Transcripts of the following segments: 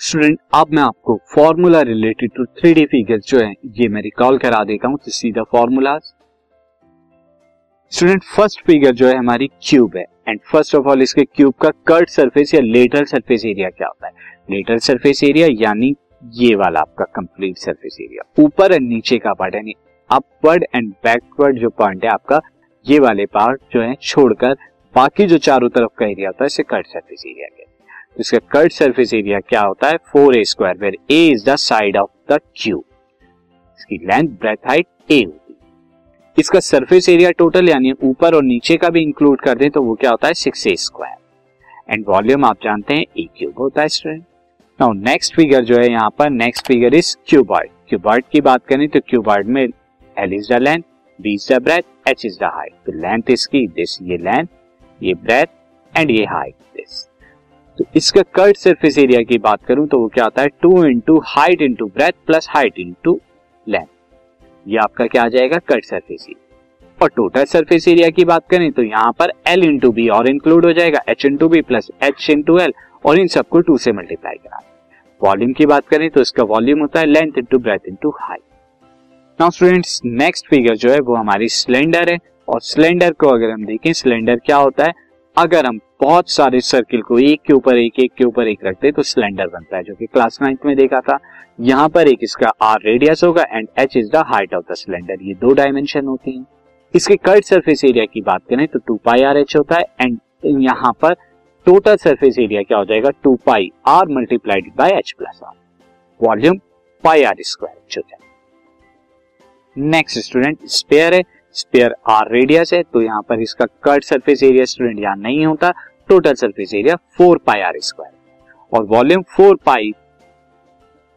Student, अब मैं आपको formula related to three D figure जो है, ये मैं रिकॉल करा देता हूँ see the formula student first figure जो है हमारी क्यूब है एंड फ़र्स्ट ऑफ़ ऑल इसके क्यूब का कर्ट सरफेस या लेटरल सरफेस एरिया क्या होता है? लेटरल सरफेस एरिया यानी ये वाला आपका कंप्लीट सरफेस एरिया ऊपर एंड नीचे का पार्ट यानी अपवर्ड एंड बैकवर्ड जो पॉइंट है आपका, ये वाले पार्ट जो है छोड़कर बाकी जो चारों तरफ़ का एरिया होता है, इसे कर्ट सरफेस एरिया कहते हैं। इसका कर्ट सरफेस एरिया क्या होता है? Four A square where A is the side of the cube इसकी लेंथ ब्रेथ हाइट ए होती है। इसका सरफेस एरिया टोटल यानी ऊपर और नीचे का भी इंक्लूड कर दें तो वो क्या होता है? Six A square and volume आप जानते हैं ए क्यूब होता है स्टूडेंट नाउ नेक्स्ट फिगर जो है यहाँ पर next figure is cuboid cuboid की बात करें तो क्यूबॉइड में L is the length B is the breadth H is the height तो लेंथ इसकी दिस ये लेंथ ये ब्रेथ एंड ये हाइट तो इसका कर्ट सरफेस एरिया की बात करूँ तो वो क्या आता है? Two into height into breadth plus height into length ये आपका क्या आ जाएगा? कट सरफेस एरिया और टोटल सरफेस एरिया की बात करें तो यहाँ पर एल इंटू बी और इंक्लूड हो जाएगा. H into B plus H into L और इन सबको टू से मल्टीप्लाई करा. वॉल्यूम की बात करें तो इसका वॉल्यूम होता है length into breadth into height now students next figure जो है वो हमारी सिलेंडर है और सिलेंडर को अगर हम देखें सिलेंडर क्या होता है? अगर हम बहुत सारे सर्किल को एक के ऊपर, एक एक के ऊपर, एक रखते तो सिलेंडर बनता है, जो कि क्लास नाइन्थ में देखा था। यहाँ पर एक इसका आर रेडियस होगा and H is the height of the cylinder ये दो डायमेंशन होती हैं। इसके कर्ट सरफेस एरिया की बात करें तो टू पाई आर एच होता है एंड यहाँ पर टोटल सरफेस एरिया क्या हो जाएगा? Two pi R multiplied by H plus R volume pi R square जाएगा नेक्स्ट स्टूडेंट स्पेयर है। स्पेयर आर रेडियस है तो यहाँ पर इसका कट सरफेस एरिया स्टूडेंट यहाँ नहीं होता total surface area four pi R square और volume four pi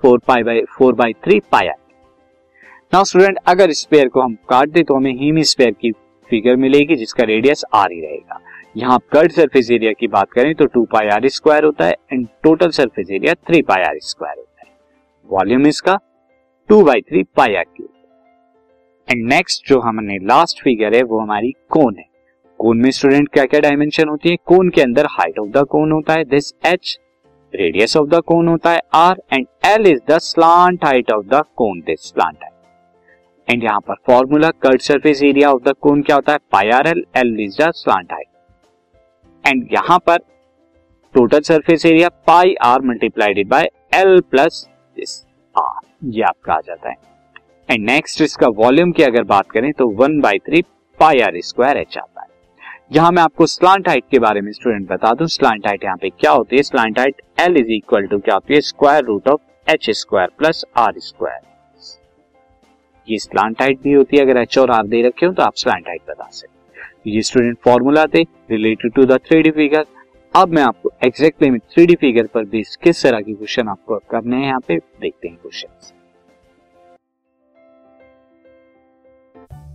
four pi by four by three pi R now student अगर स्पेयर को हम काट दे तो हमें हीमी स्पेयर की फिगर मिलेगी, जिसका रेडियस आर ही रहेगा। यहाँ कर्ड सरफेस एरिया की बात करें तो टू पाई आर स्क्वायर होता है and total surface area three pi R square होता है। वॉल्यूम इसका two by three pi R cube and next जो हमने लास्ट फिगर है, वो हमारी कोन है। कोन में स्टूडेंट क्या क्या डायमेंशन होती है? कोन के अंदर हाइट ऑफ़ द कोन होता है this H radius of the cone होता है R and L is the slant height of the cone this slant height and यहाँ पर formula curved surface area of the cone क्या होता है? Pi R L L is the slant height and यहाँ पर total surface area pi R multiplied by L plus this R ये आपका आ जाता है। एंड नेक्स्ट इसका वॉल्यूम की अगर बात करें तो one by three pi R square H आता है। यहाँ मैं आपको स्लांट हाइट के बारे में स्टूडेंट बता दूँ। स्लांट हाइट यहाँ पे क्या होती है? Slant height L is equal to क्या होती है? Square root of H square plus R square ये स्लांट हाइट भी होती है। अगर एच और आर दे रखे हो तो आप स्लांट हाइट बता सकते ये स्टूडेंट फॉर्मूला थे related to the three D figure अब मैं आपको एग्जैक्टली थ्री डी फिगर पर भी किस तरह की क्वेश्चन आपको करने हैं, यहाँ पे देखते हैं question